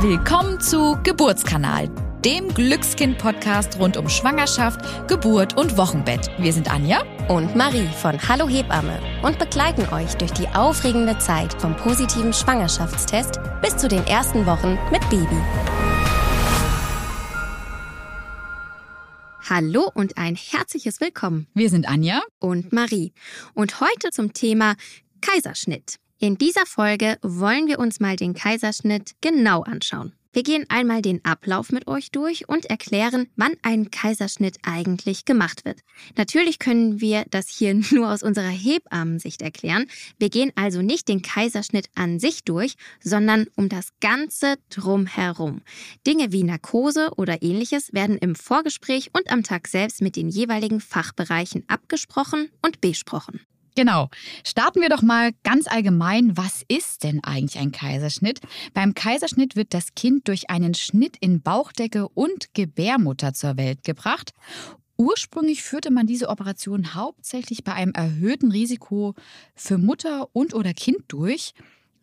Willkommen zu Geburtskanal, dem Glückskind-Podcast rund um Schwangerschaft, Geburt und Wochenbett. Wir sind Anja und Marie von Hallo Hebamme und begleiten euch durch die aufregende Zeit vom positiven Schwangerschaftstest bis zu den ersten Wochen mit Baby. Hallo und ein herzliches Willkommen. Wir sind Anja und Marie und heute zum Thema Kaiserschnitt. In dieser Folge wollen wir uns mal den Kaiserschnitt genau anschauen. Wir gehen einmal den Ablauf mit euch durch und erklären, wann ein Kaiserschnitt eigentlich gemacht wird. Natürlich können wir das hier nur aus unserer Hebammensicht erklären. Wir gehen also nicht den Kaiserschnitt an sich durch, sondern um das Ganze drumherum. Dinge wie Narkose oder ähnliches werden im Vorgespräch und am Tag selbst mit den jeweiligen Fachbereichen abgesprochen und besprochen. Genau. Starten wir doch mal ganz allgemein. Was ist denn eigentlich ein Kaiserschnitt? Beim Kaiserschnitt wird das Kind durch einen Schnitt in Bauchdecke und Gebärmutter zur Welt gebracht. Ursprünglich führte man diese Operation hauptsächlich bei einem erhöhten Risiko für Mutter und oder Kind durch.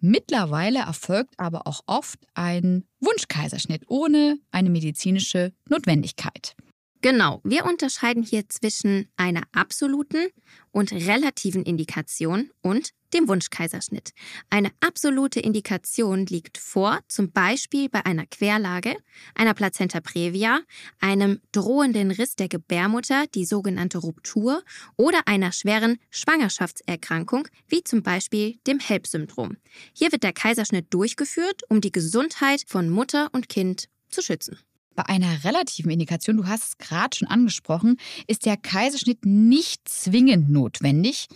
Mittlerweile erfolgt aber auch oft ein Wunschkaiserschnitt ohne eine medizinische Notwendigkeit. Genau, wir unterscheiden hier zwischen einer absoluten und relativen Indikation und dem Wunschkaiserschnitt. Eine absolute Indikation liegt vor, zum Beispiel bei einer Querlage, einer Plazenta previa, einem drohenden Riss der Gebärmutter, die sogenannte Ruptur, oder einer schweren Schwangerschaftserkrankung, wie zum Beispiel dem HELP-Syndrom. Hier wird der Kaiserschnitt durchgeführt, um die Gesundheit von Mutter und Kind zu schützen. Bei einer relativen Indikation, du hast es gerade schon angesprochen, ist der Kaiserschnitt nicht zwingend notwendig,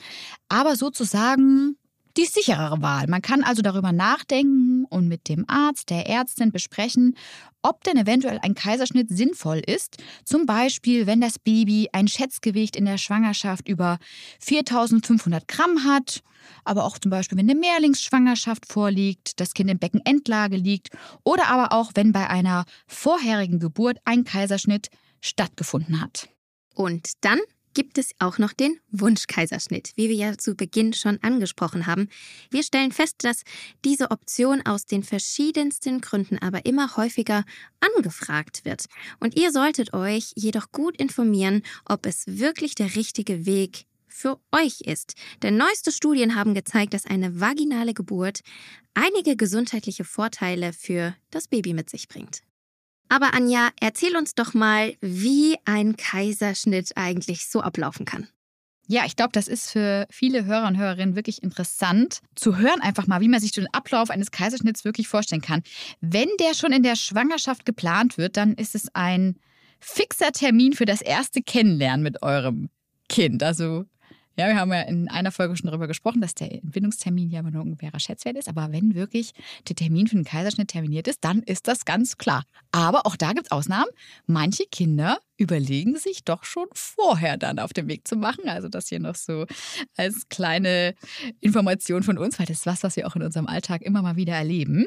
aber sozusagen die sicherere Wahl. Man kann also darüber nachdenken und mit dem Arzt, der Ärztin besprechen, ob denn eventuell ein Kaiserschnitt sinnvoll ist. Zum Beispiel, wenn das Baby ein Schätzgewicht in der Schwangerschaft über 4500 Gramm hat, aber auch zum Beispiel, wenn eine Mehrlingsschwangerschaft vorliegt, das Kind in Beckenendlage liegt oder aber auch, wenn bei einer vorherigen Geburt ein Kaiserschnitt stattgefunden hat. Und dann gibt es auch noch den Wunschkaiserschnitt, wie wir ja zu Beginn schon angesprochen haben. Wir stellen fest, dass diese Option aus den verschiedensten Gründen aber immer häufiger angefragt wird. Und ihr solltet euch jedoch gut informieren, ob es wirklich der richtige Weg für euch ist. Denn neueste Studien haben gezeigt, dass eine vaginale Geburt einige gesundheitliche Vorteile für das Baby mit sich bringt. Aber Anja, erzähl uns doch mal, wie ein Kaiserschnitt eigentlich so ablaufen kann. Ja, ich glaube, das ist für viele Hörer und Hörerinnen wirklich interessant zu hören, einfach mal, wie man sich den Ablauf eines Kaiserschnitts wirklich vorstellen kann. Wenn der schon in der Schwangerschaft geplant wird, dann ist es ein fixer Termin für das erste Kennenlernen mit eurem Kind. Also ja, wir haben ja in einer Folge schon darüber gesprochen, dass der Entbindungstermin ja nur ein ungefährer Schätzwert ist. Aber wenn wirklich der Termin für den Kaiserschnitt terminiert ist, dann ist das ganz klar. Aber auch da gibt es Ausnahmen. Manche Kinder überlegen sich doch schon vorher dann auf den Weg zu machen. Also das hier noch so als kleine Information von uns, weil das ist was, was wir auch in unserem Alltag immer mal wieder erleben.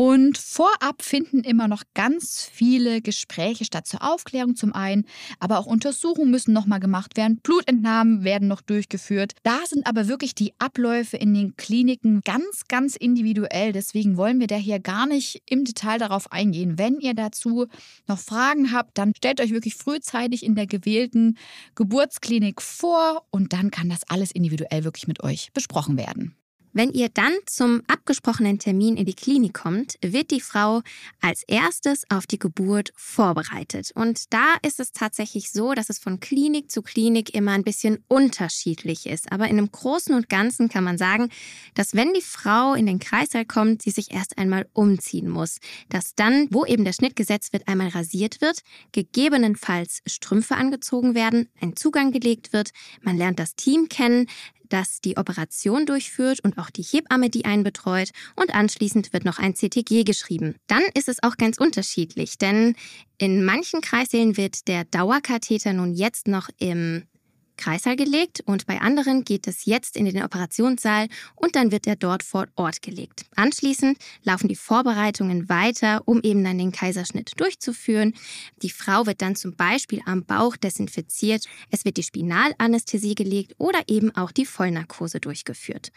Und vorab finden immer noch ganz viele Gespräche statt zur Aufklärung zum einen, aber auch Untersuchungen müssen nochmal gemacht werden, Blutentnahmen werden noch durchgeführt. Da sind aber wirklich die Abläufe in den Kliniken ganz, ganz individuell. Deswegen wollen wir da hier gar nicht im Detail darauf eingehen. Wenn ihr dazu noch Fragen habt, dann stellt euch wirklich frühzeitig in der gewählten Geburtsklinik vor und dann kann das alles individuell wirklich mit euch besprochen werden. Wenn ihr dann zum abgesprochenen Termin in die Klinik kommt, wird die Frau als erstes auf die Geburt vorbereitet. Und da ist es tatsächlich so, dass es von Klinik zu Klinik immer ein bisschen unterschiedlich ist. Aber in einem Großen und Ganzen kann man sagen, dass wenn die Frau in den Kreißsaal kommt, sie sich erst einmal umziehen muss. Dass dann, wo eben der Schnitt gesetzt wird, einmal rasiert wird, gegebenenfalls Strümpfe angezogen werden, ein Zugang gelegt wird, man lernt das Team kennen, das die Operation durchführt und auch die Hebamme, die einen betreut. Und anschließend wird noch ein CTG geschrieben. Dann ist es auch ganz unterschiedlich, denn in manchen Kreissälen wird der Dauerkatheter nun jetzt noch im Kreissaal gelegt und bei anderen geht es jetzt in den Operationssaal und dann wird er dort vor Ort gelegt. Anschließend laufen die Vorbereitungen weiter, um eben dann den Kaiserschnitt durchzuführen. Die Frau wird dann zum Beispiel am Bauch desinfiziert, es wird die Spinalanästhesie gelegt oder eben auch die Vollnarkose durchgeführt.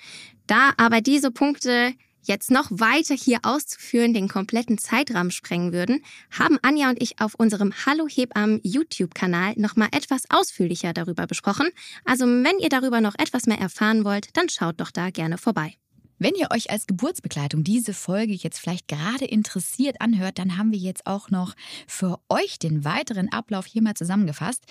Da aber diese Punkte jetzt noch weiter hier auszuführen den kompletten Zeitrahmen sprengen würden, haben Anja und ich auf unserem Hallo Hebammen YouTube-Kanal nochmal etwas ausführlicher darüber besprochen. Also wenn ihr darüber noch etwas mehr erfahren wollt, dann schaut doch da gerne vorbei. Wenn ihr euch als Geburtsbegleitung diese Folge jetzt vielleicht gerade interessiert anhört, dann haben wir jetzt auch noch für euch den weiteren Ablauf hier mal zusammengefasst.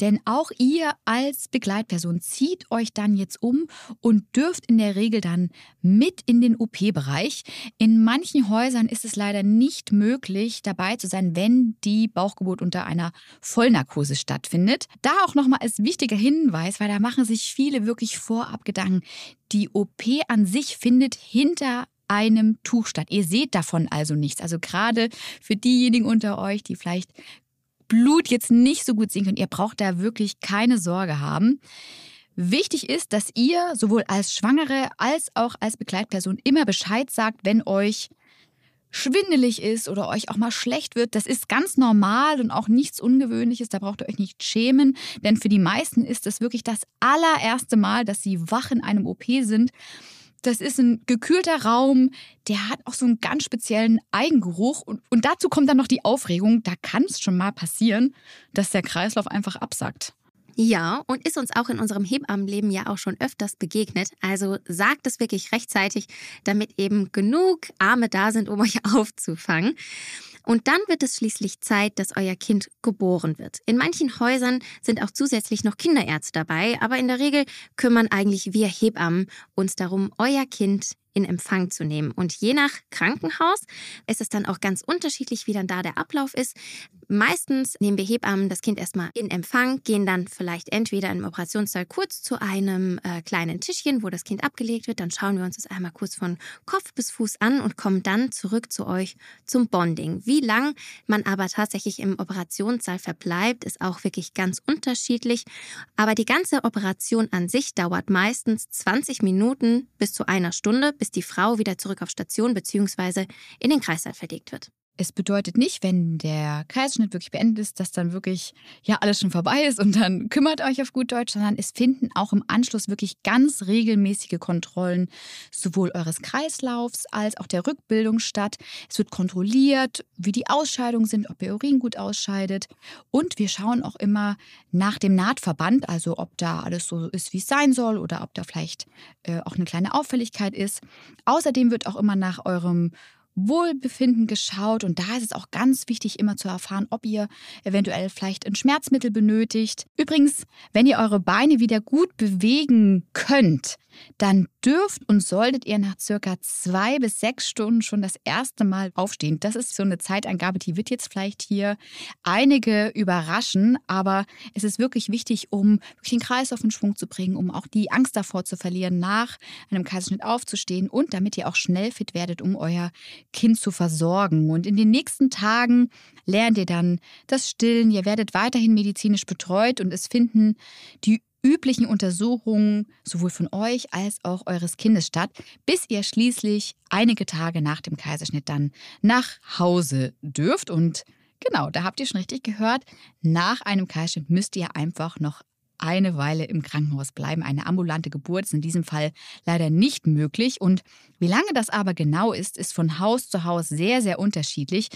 Denn auch ihr als Begleitperson zieht euch dann jetzt um und dürft in der Regel dann mit in den OP-Bereich. In manchen Häusern ist es leider nicht möglich, dabei zu sein, wenn die Bauchgeburt unter einer Vollnarkose stattfindet. Da auch nochmal als wichtiger Hinweis, weil da machen sich viele wirklich vorab Gedanken. Die OP an sich findet hinter einem Tuch statt. Ihr seht davon also nichts. Also gerade für diejenigen unter euch, die vielleicht Blut jetzt nicht so gut sehen können, ihr braucht da wirklich keine Sorge haben. Wichtig ist, dass ihr sowohl als Schwangere als auch als Begleitperson immer Bescheid sagt, wenn euch schwindelig ist oder euch auch mal schlecht wird, das ist ganz normal und auch nichts Ungewöhnliches, da braucht ihr euch nicht schämen, denn für die meisten ist es wirklich das allererste Mal, dass sie wach in einem OP sind. Das ist ein gekühlter Raum, der hat auch so einen ganz speziellen Eigengeruch und, und dazu kommt dann noch die Aufregung, da kann es schon mal passieren, dass der Kreislauf einfach absackt. Ja, und ist uns auch in unserem Hebammenleben ja auch schon öfters begegnet. Also sagt es wirklich rechtzeitig, damit eben genug Arme da sind, um euch aufzufangen. Und dann wird es schließlich Zeit, dass euer Kind geboren wird. In manchen Häusern sind auch zusätzlich noch Kinderärzte dabei, aber in der Regel kümmern eigentlich wir Hebammen uns darum, euer Kind in Empfang zu nehmen. Und je nach Krankenhaus ist es dann auch ganz unterschiedlich, wie dann da der Ablauf ist. Meistens nehmen wir Hebammen das Kind erstmal in Empfang, gehen dann vielleicht entweder im Operationssaal kurz zu einem äh, kleinen Tischchen, wo das Kind abgelegt wird. Dann schauen wir uns das einmal kurz von Kopf bis Fuß an und kommen dann zurück zu euch zum Bonding. Wie lang man aber tatsächlich im Operationssaal verbleibt, ist auch wirklich ganz unterschiedlich. Aber die ganze Operation an sich dauert meistens 20 Minuten bis zu einer Stunde, bis die Frau wieder zurück auf Station bzw. in den Kreißsaal verlegt wird. Es bedeutet nicht, wenn der Kaiserschnitt wirklich beendet ist, dass dann wirklich ja alles schon vorbei ist und dann kümmert euch auf gut Deutsch, sondern es finden auch im Anschluss wirklich ganz regelmäßige Kontrollen sowohl eures Kreislaufs als auch der Rückbildung statt. Es wird kontrolliert, wie die Ausscheidungen sind, ob ihr Urin gut ausscheidet und wir schauen auch immer nach dem Nahtverband, also ob da alles so ist, wie es sein soll oder ob da vielleicht äh, auch eine kleine Auffälligkeit ist. Außerdem wird auch immer nach eurem Wohlbefinden geschaut und da ist es auch ganz wichtig, immer zu erfahren, ob ihr eventuell vielleicht ein Schmerzmittel benötigt. Übrigens, wenn ihr eure Beine wieder gut bewegen könnt, dann dürft und solltet ihr nach circa zwei bis sechs Stunden schon das erste Mal aufstehen. Das ist so eine Zeitangabe, die wird jetzt vielleicht hier einige überraschen, aber es ist wirklich wichtig, um den Kreislauf in Schwung zu bringen, um auch die Angst davor zu verlieren, nach einem Kaiserschnitt aufzustehen und damit ihr auch schnell fit werdet, um euer Kind zu versorgen. Und in den nächsten Tagen lernt ihr dann das Stillen, ihr werdet weiterhin medizinisch betreut und es finden die üblichen Untersuchungen sowohl von euch als auch eures Kindes statt, bis ihr schließlich einige Tage nach dem Kaiserschnitt dann nach Hause dürft. Und genau, da habt ihr schon richtig gehört, nach einem Kaiserschnitt müsst ihr einfach noch eine Weile im Krankenhaus bleiben. Eine ambulante Geburt ist in diesem Fall leider nicht möglich. Und wie lange das aber genau ist, ist von Haus zu Haus sehr, sehr unterschiedlich.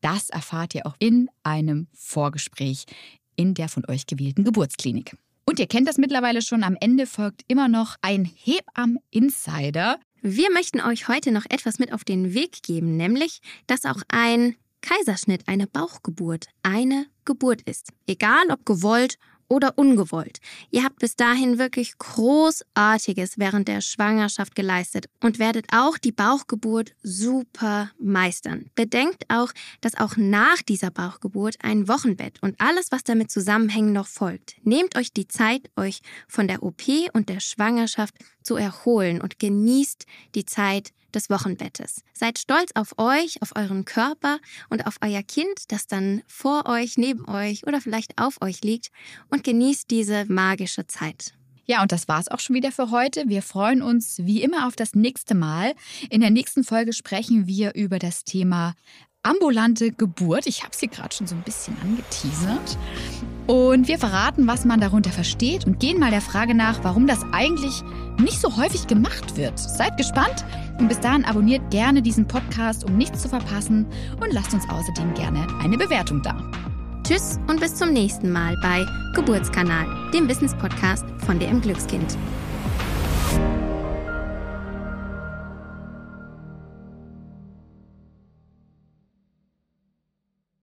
Das erfahrt ihr auch in einem Vorgespräch in der von euch gewählten Geburtsklinik. Und ihr kennt das mittlerweile schon, am Ende folgt immer noch ein Hebammen-Insider. Wir möchten euch heute noch etwas mit auf den Weg geben, nämlich, dass auch ein Kaiserschnitt, eine Bauchgeburt, eine Geburt ist. Egal ob gewollt oder ungewollt. Ihr habt bis dahin wirklich Großartiges während der Schwangerschaft geleistet und werdet auch die Bauchgeburt super meistern. Bedenkt auch, dass auch nach dieser Bauchgeburt ein Wochenbett und alles, was damit zusammenhängt, noch folgt. Nehmt euch die Zeit, euch von der OP und der Schwangerschaft zu erholen und genießt die Zeit des Wochenbettes. Seid stolz auf euch, auf euren Körper und auf euer Kind, das dann vor euch, neben euch oder vielleicht auf euch liegt und genießt diese magische Zeit. Ja, und das war's auch schon wieder für heute. Wir freuen uns wie immer auf das nächste Mal. In der nächsten Folge sprechen wir über das Thema ambulante Geburt. Ich habe sie gerade schon so ein bisschen angeteasert. Und wir verraten, was man darunter versteht und gehen mal der Frage nach, warum das eigentlich nicht so häufig gemacht wird. Seid gespannt und bis dahin abonniert gerne diesen Podcast, um nichts zu verpassen und lasst uns außerdem gerne eine Bewertung da. Tschüss und bis zum nächsten Mal bei Geburtskanal, dem Wissenspodcast von im Glückskind.